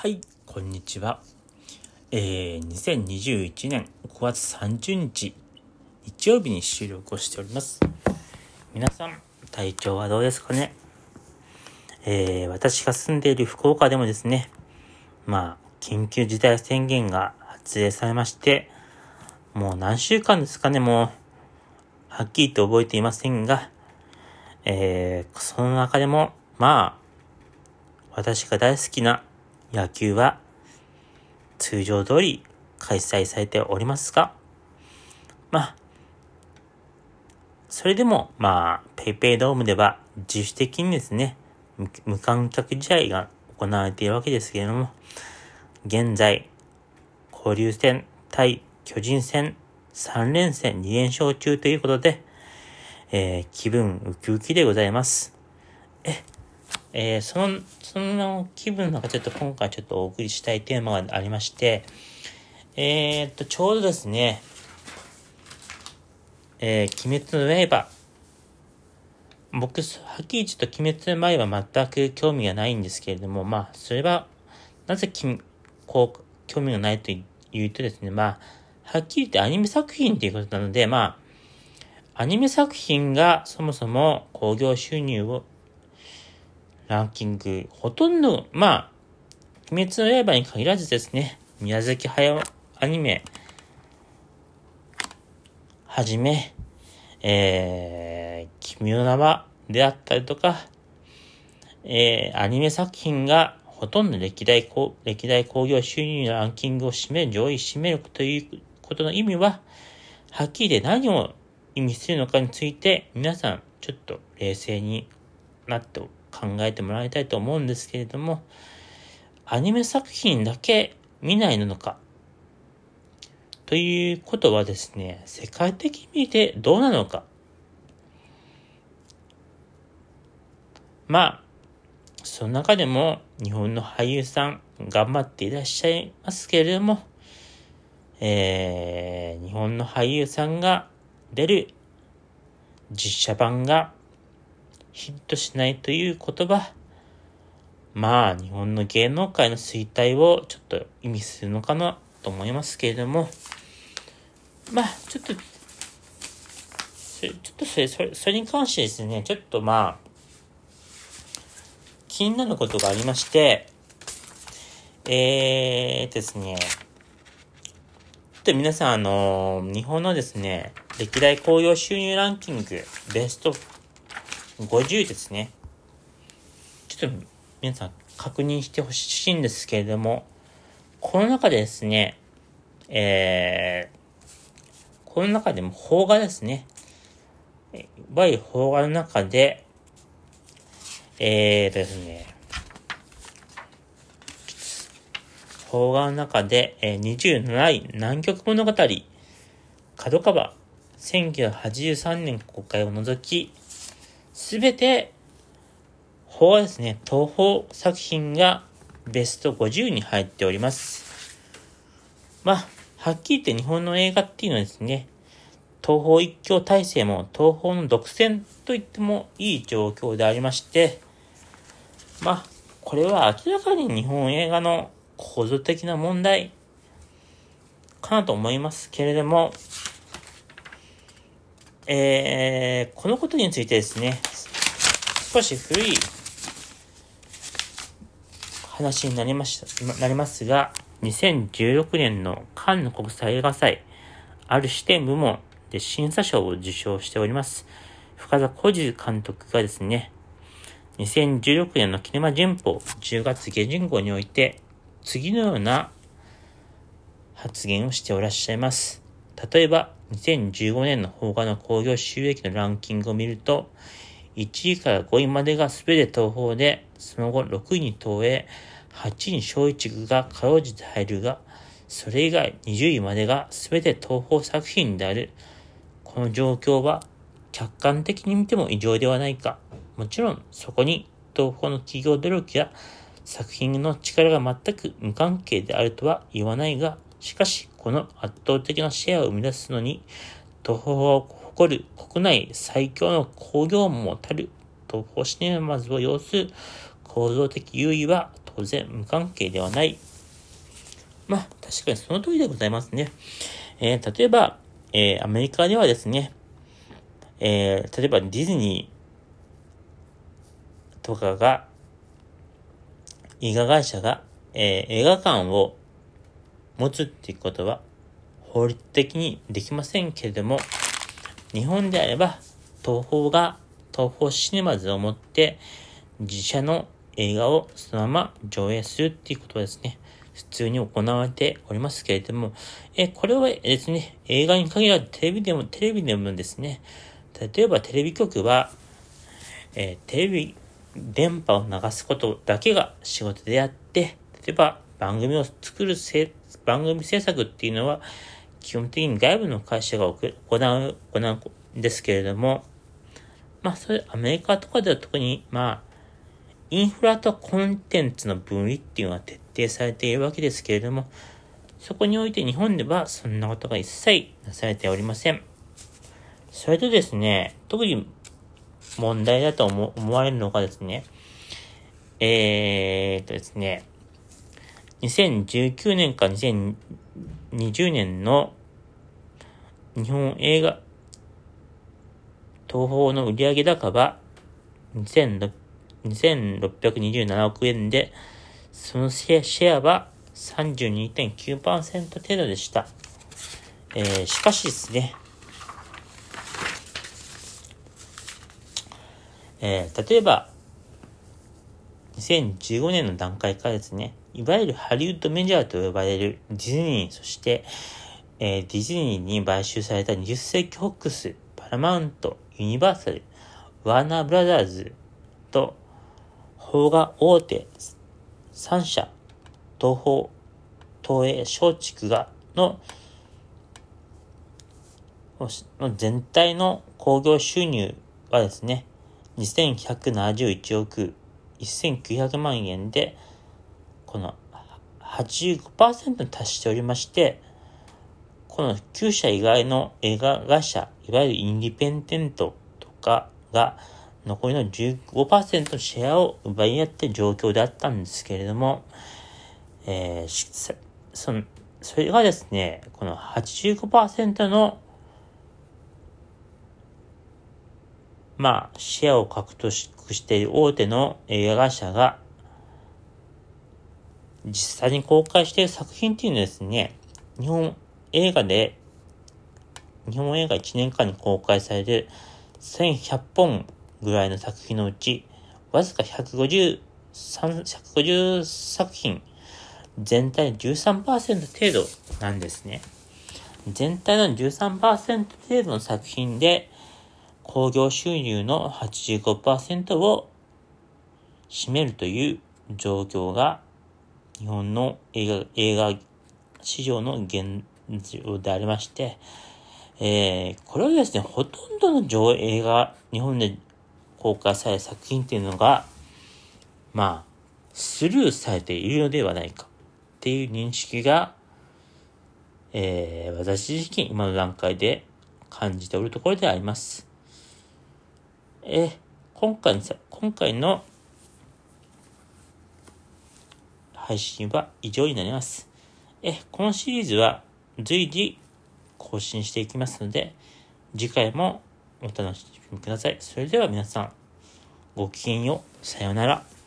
はい、こんにちは。えー、2021年5月30日、日曜日に収録をしております。皆さん、体調はどうですかね？えー、私が住んでいる福岡でもですね、まあ、緊急事態宣言が発令されまして、もう何週間ですかね、もう、はっきりと覚えていませんが、えー、その中でも、まあ、私が大好きな野球は通常通り開催されておりますが、まあ、それでも、まあ、ペイペイドームでは自主的にですね、無観客試合が行われているわけですけれども、現在、交流戦対巨人戦3連戦2連勝中ということで、えー、気分ウキウキでございます。え、えー、その、その気分の中ちょっと今回ちょっとお送りしたいテーマがありまして、えー、っと、ちょうどですね、えー、鬼滅の刃。僕、はっきりちょっと鬼滅の刃は全く興味がないんですけれども、まあ、それは、なぜき、こう、興味がないというとですね、まあ、はっきり言ってアニメ作品ということなので、まあ、アニメ作品がそもそも興行収入をランキング、ほとんど、まあ、鬼滅の刃に限らずですね、宮崎駿アニメ、はじめ、えー、君の名はであったりとか、えー、アニメ作品がほとんど歴代、歴代興行収入のランキングを占める、上位占めるということの意味は、はっきりで何を意味するのかについて、皆さん、ちょっと冷静になって考えてもらいたいと思うんですけれども、アニメ作品だけ見ないのか、ということはですね、世界的に見てどうなのか？まあ、その中でも日本の俳優さん頑張っていらっしゃいますけれども、えー、日本の俳優さんが出る実写版がヒットしないという言葉、まあ、日本の芸能界の衰退をちょっと意味するのかなと思いますけれども、まあ、ちょっと、ちょっとそれ、それ、それに関してですね、ちょっとまあ、気になることがありまして、えーですね、ちょっと皆さん、あの、日本のですね、歴代興行収入ランキング、ベスト50ですね。ちょっと皆さん確認してほしいんですけれども、この中でですね、えー、この中でも邦画ですね。いわゆる邦画の中で、えーとですね、邦画の中で、えー、27位、南極物語、角川、1983年公開を除き、すべて、邦画ですね、東宝作品がベスト50に入っております。まあ、はっきり言って日本の映画っていうのはですね、東宝一強体制も東宝の独占と言ってもいい状況でありまして、まあ、これは明らかに日本映画の構造的な問題かなと思いますけれども、えー、このことについてですね、少し古い話になりました、なりますが、2016年のカンヌ国際映画祭、ある視点部門で審査賞を受賞しております。深田浩二監督がですね、2016年のキネマ旬報10月下旬号において、次のような発言をしておらっしゃいます。例えば、2015年の邦画の興行収益のランキングを見ると、1位から5位までが全て東宝で、その後6位に東映、8位に小一宮がかろうじて入るが、それ以外20位までが全て東宝作品である。この状況は客観的に見ても異常ではないか。もちろんそこに東宝の企業努力や作品の力が全く無関係であるとは言わないが、しかしこの圧倒的なシェアを生み出すのに、東宝を誇る国内最強の工業もたる東宝シネマズを要する構造的優位は当然無関係ではない。まあ、確かにその通りでございますね。えー、例えば、えー、アメリカではですね、えー、例えばディズニーとかが、映画会社が、えー、映画館を持つっていうことは法律的にできませんけれども、日本であれば、東宝が、東宝シネマズを持って、自社の映画をそのまま上映するっていうことはですね。普通に行われておりますけれども、え、これはですね、映画に限らずテレビでも、テレビでもですね、例えばテレビ局は、えー、テレビ、電波を流すことだけが仕事であって、例えば番組を作るせ、番組制作っていうのは、基本的に外部の会社が行う、行うんですけれども、まあ、それ、アメリカとかでは特に、まあ、インフラとコンテンツの分離っていうのは徹底されているわけですけれども、そこにおいて日本ではそんなことが一切なされておりません。それとですね、特に問題だと思われるのがですね、えー、とですね、2019年から2020年の日本映画、東宝の売上高は2627億円で、そのシェアは32.9%程度でした。えー、しかしですね、えー、例えば、2015年の段階からですね、いわゆるハリウッドメジャーと呼ばれるディズニー、そして、えー、ディズニーに買収された20世紀フォックス、パラマウント、ユニバーサル、ワーナーブラザーズと、邦画大手3社、東方、東映、松竹が、の、の全体の興行収入はですね、2171億1900万円で、この85%に達しておりまして、この9社以外の映画会社、いわゆるインディペンデントとかが、残りの15%のシェアを奪い合って状況であったんですけれども、えー、その、それがですね、この85%のまあ、シェアを獲得している大手の映画会社が、実際に公開している作品っていうのはですね、日本映画で、日本映画1年間に公開される1100本ぐらいの作品のうち、わずか153、150作品、全体の13%程度なんですね。全体の13%程度の作品で、興行収入の85%を占めるという状況が日本の映画、映画市場の現状でありまして、えー、これはですね、ほとんどの上映が日本で公開される作品っていうのが、まあ、スルーされているのではないかっていう認識が、えー、私自身今の段階で感じておるところであります。え今回の、今回の配信は以上になります。えこのシリーズは随時更新していきますので、次回もお楽しみください。それでは皆さん、ごきげんよう。さようなら。